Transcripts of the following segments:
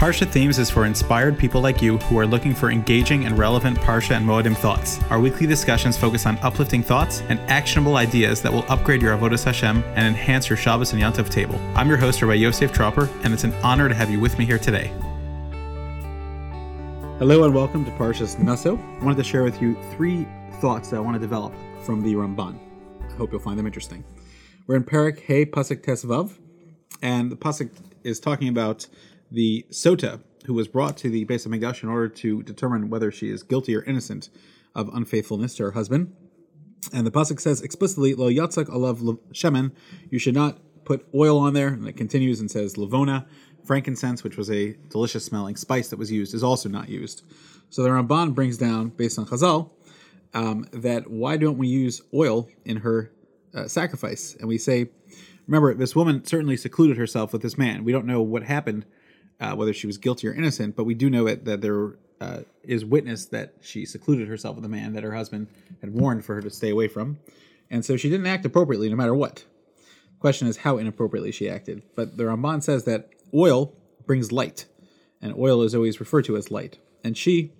Parsha Themes is for inspired people like you who are looking for engaging and relevant Parsha and Moedim thoughts. Our weekly discussions focus on uplifting thoughts and actionable ideas that will upgrade your Avodas Hashem and enhance your Shabbos and Yontif table. I'm your host, Rabbi Yosef Tropper, and it's an honor to have you with me here today. Hello and welcome to Parshas Naso. I wanted to share with you three thoughts that I want to develop from the Ramban. I hope you'll find them interesting. We're in Parak Hey Pasuk Tesvav, and the Pasuk is talking about the Sota, who was brought to the Beis Hamikdash in order to determine whether she is guilty or innocent of unfaithfulness to her husband. And the pasuk says explicitly, "Lo yatzak alav shemen." You should not put oil on there. And it continues and says, "Lavona, frankincense, which was a delicious smelling spice that was used, is also not used." So the Ramban brings down, based on Chazal, um, that why don't we use oil in her uh, sacrifice? And we say, remember, this woman certainly secluded herself with this man. We don't know what happened uh, whether she was guilty or innocent, but we do know it, that there uh, is witness that she secluded herself with a man that her husband had warned for her to stay away from. And so she didn't act appropriately no matter what. Question is how inappropriately she acted. But the Ramban says that oil brings light, and oil is always referred to as light. And she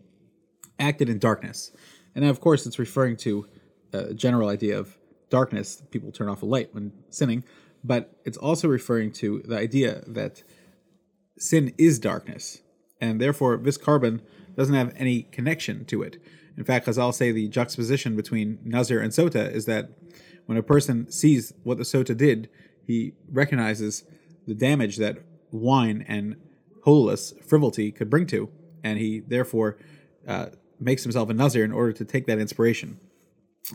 acted in darkness. And of course, it's referring to a general idea of darkness. People turn off a light when sinning. But it's also referring to the idea that sin is darkness, and therefore this korban doesn't have any connection to it. In fact, Chazal say the juxtaposition between Nazir and Sota is that when a person sees what the Sota did, he recognizes the damage that wine and holelus frivolity could bring to, and he therefore uh, makes himself a Nazir in order to take that inspiration.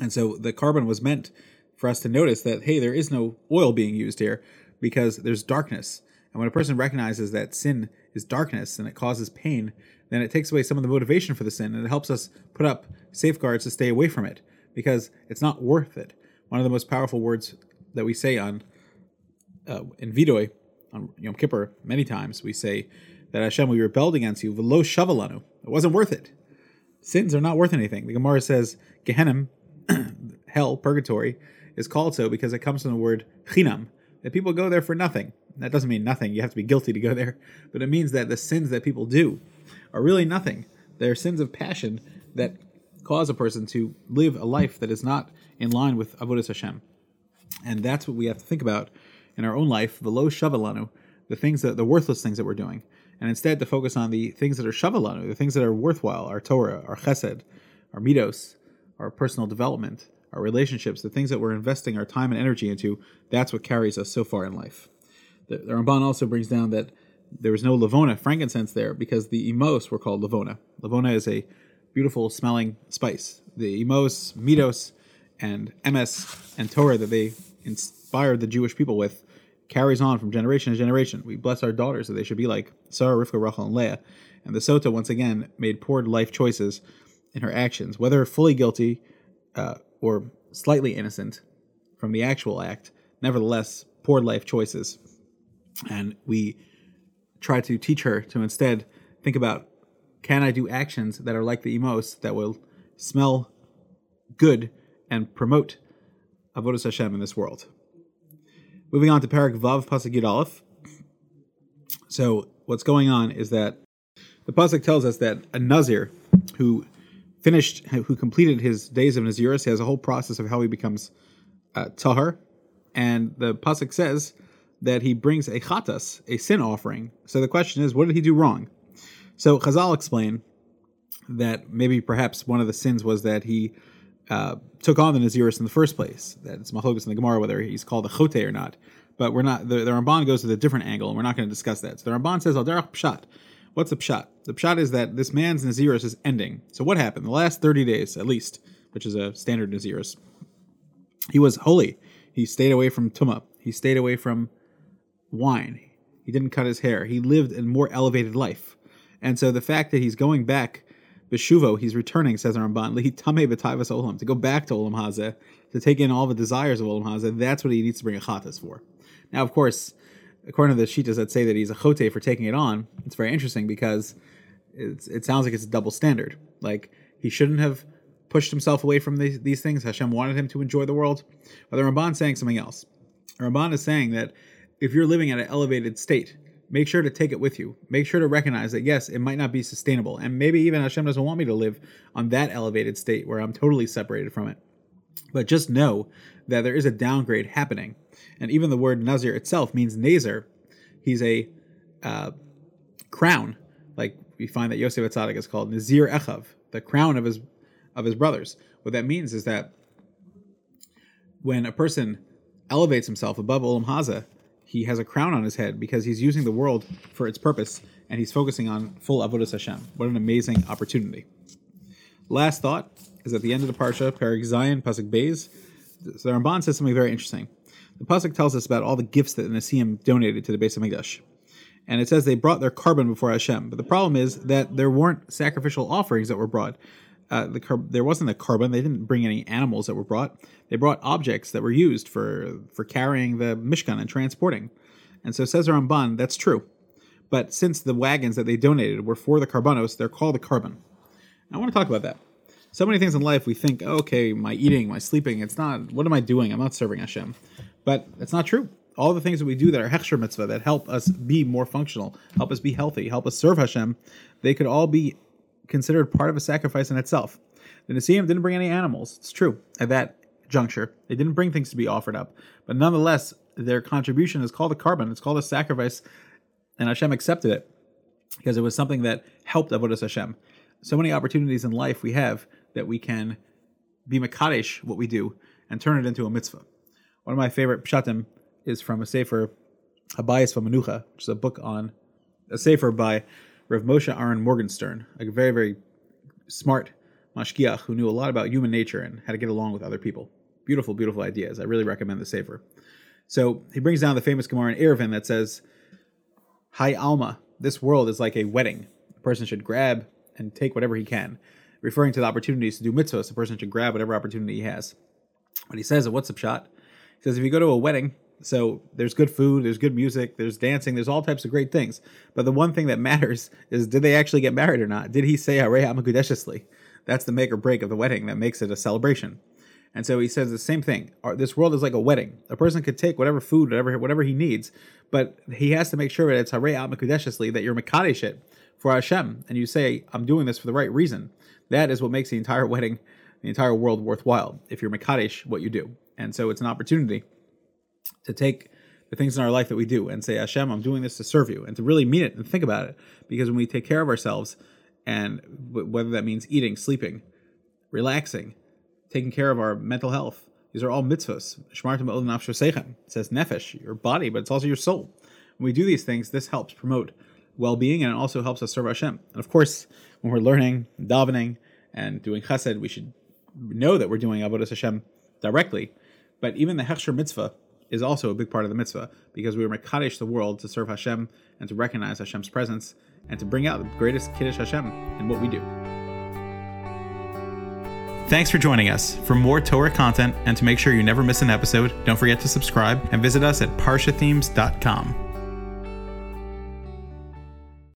And so the korban was meant for us to notice that, hey, there is no oil being used here because there's darkness. And when a person recognizes that sin is darkness and it causes pain, then it takes away some of the motivation for the sin and it helps us put up safeguards to stay away from it because it's not worth it. One of the most powerful words that we say on uh, in Vidoy on Yom Kippur many times we say that Hashem we rebelled against you velo shavalanu. It wasn't worth it. Sins are not worth anything. The Gemara says Gehenim, hell, purgatory, is called so because it comes from the word chinam, that people go there for nothing. That doesn't mean nothing. You have to be guilty to go there. But it means that the sins that people do are really nothing. They're sins of passion that cause a person to live a life that is not in line with Avodah Hashem. And that's what we have to think about in our own life, velo shavalanu, the things that the worthless things that we're doing. And instead to focus on the things that are shavalanu, the things that are worthwhile, our Torah, our chesed, our midos, our personal development, our relationships, the things that we're investing our time and energy into, that's what carries us so far in life. The, Ramban also brings down that there was no lavona, frankincense there, because the emos were called lavona. Lavona is a beautiful smelling spice. The emos, midos, and emes and Torah that they inspired the Jewish people with carries on from generation to generation. We bless our daughters that they should be like Sarah, Rivka, Rachel, and Leah. And the Sota, once again, made poor life choices in her actions, whether fully guilty uh, or slightly innocent from the actual act, nevertheless, poor life choices and we try to teach her to instead think about can I do actions that are like the emos that will smell good and promote avodas Hashem in this world. Moving on to Parak Vav Pasuk Aleph. So what's going on is that the pasuk tells us that a nazir who finished, who completed his days of nazirus, has a whole process of how he becomes uh, tahar, and the pasuk says that he brings a chatas, a sin offering. So the question is, what did he do wrong? So Chazal explain that maybe perhaps one of the sins was that he uh, took on the Naziris in the first place. That it's Machogas in the Gemara whether he's called a chote or not. But we're not. The, the Ramban goes with a different angle, and we're not going to discuss that. So the Ramban says al pshat. What's the pshat? The pshat is that this man's Naziris is ending. So what happened? The last thirty days, at least, which is a standard Naziris, he was holy. He stayed away from tumah. He stayed away from wine. He didn't cut his hair. He lived a more elevated life. And so the fact that he's going back, Beshuvo, he's returning, says Ramban, tame b'taivas olam, to go back to Olam Hazeh, to take in all the desires of Olam Hazeh, that's what he needs to bring a chatas for. Now, of course, according to the Shitas that say that he's a chote for taking it on, it's very interesting because it sounds like it's a double standard. Like, he shouldn't have pushed himself away from these, these things. Hashem wanted him to enjoy the world. But the Ramban saying something else. Ramban is saying that if you're living at an elevated state, make sure to take it with you. Make sure to recognize that yes, it might not be sustainable, and maybe even Hashem doesn't want me to live on that elevated state where I'm totally separated from it. But just know that there is a downgrade happening, and even the word Nazir itself means Nazir. He's a uh, crown, like we find that Yosef Atzadik is called Nazir Echav, the crown of his of his brothers. What that means is that when a person elevates himself above Olam Hazeh, he has a crown on his head because he's using the world for its purpose and he's focusing on full avodas Hashem. What an amazing opportunity! Last thought is at the end of the parsha, Perik Zion Pasuk. So the Ramban says something very interesting. The pasuk tells us about all the gifts that the Nesiim donated to the Beis Hamikdash, and it says they brought their korban before Hashem. But the problem is that there weren't sacrificial offerings that were brought. Uh, the car- there wasn't a korban. They didn't bring any animals that were brought. They brought objects that were used for for carrying the mishkan and transporting. And so says Ramban, that's true. But since the wagons that they donated were for the korbanos, they're called the korban. I want to talk about that. So many things in life we think, oh, okay, my eating, my sleeping, it's not, what am I doing? I'm not serving Hashem. But it's not true. All the things that we do that are hechsher mitzvah, that help us be more functional, help us be healthy, help us serve Hashem, they could all be considered part of a sacrifice in itself. The Nesiim didn't bring any animals. It's true. At that juncture, they didn't bring things to be offered up. But nonetheless, their contribution is called a korban. It's called a sacrifice, and Hashem accepted it because it was something that helped Avodas Hashem. So many opportunities in life we have that we can be makadesh what we do and turn it into a mitzvah. One of my favorite pshatim is from a sefer, Habayis Menucha, which is a book on a sefer by Rav Moshe Aaron Morgenstern, a very very smart mashgiach who knew a lot about human nature and how to get along with other people. Beautiful, beautiful ideas. I really recommend the sefer. So he brings down the famous Gemara in Eruvin that says, Hi Alma, this world is like a wedding. A person should grab and take whatever he can. Referring to the opportunities to do mitzvahs, a person should grab whatever opportunity he has. But he says, what's up shot? He says, if you go to a wedding, so there's good food, there's good music, there's dancing, there's all types of great things. But the one thing that matters is did they actually get married or not? Did he say Harei Hamakudeshesli? That's the make or break of the wedding that makes it a celebration. And so he says the same thing. This world is like a wedding. A person could take whatever food, whatever whatever he needs, but he has to make sure that it's harei al that you're makadesh it for Hashem, and you say, "I'm doing this for the right reason." That is what makes the entire wedding, the entire world worthwhile. If you're makadesh, what you do, and so it's an opportunity to take the things in our life that we do and say, Hashem, I'm doing this to serve you, and to really mean it and think about it, because when we take care of ourselves, and whether that means eating, sleeping, relaxing taking care of our mental health. These are all mitzvahs. It says nefesh, your body, but it's also your soul. When we do these things, this helps promote well-being and it also helps us serve Hashem. And of course, when we're learning, davening, and doing chesed, we should know that we're doing avodas Hashem directly. But even the hechsher mitzvah is also a big part of the mitzvah because we are mekadesh the world to serve Hashem and to recognize Hashem's presence and to bring out the greatest kiddush Hashem in what we do. Thanks for joining us. For more Torah content and to make sure you never miss an episode, don't forget to subscribe and visit us at parshathemes.com.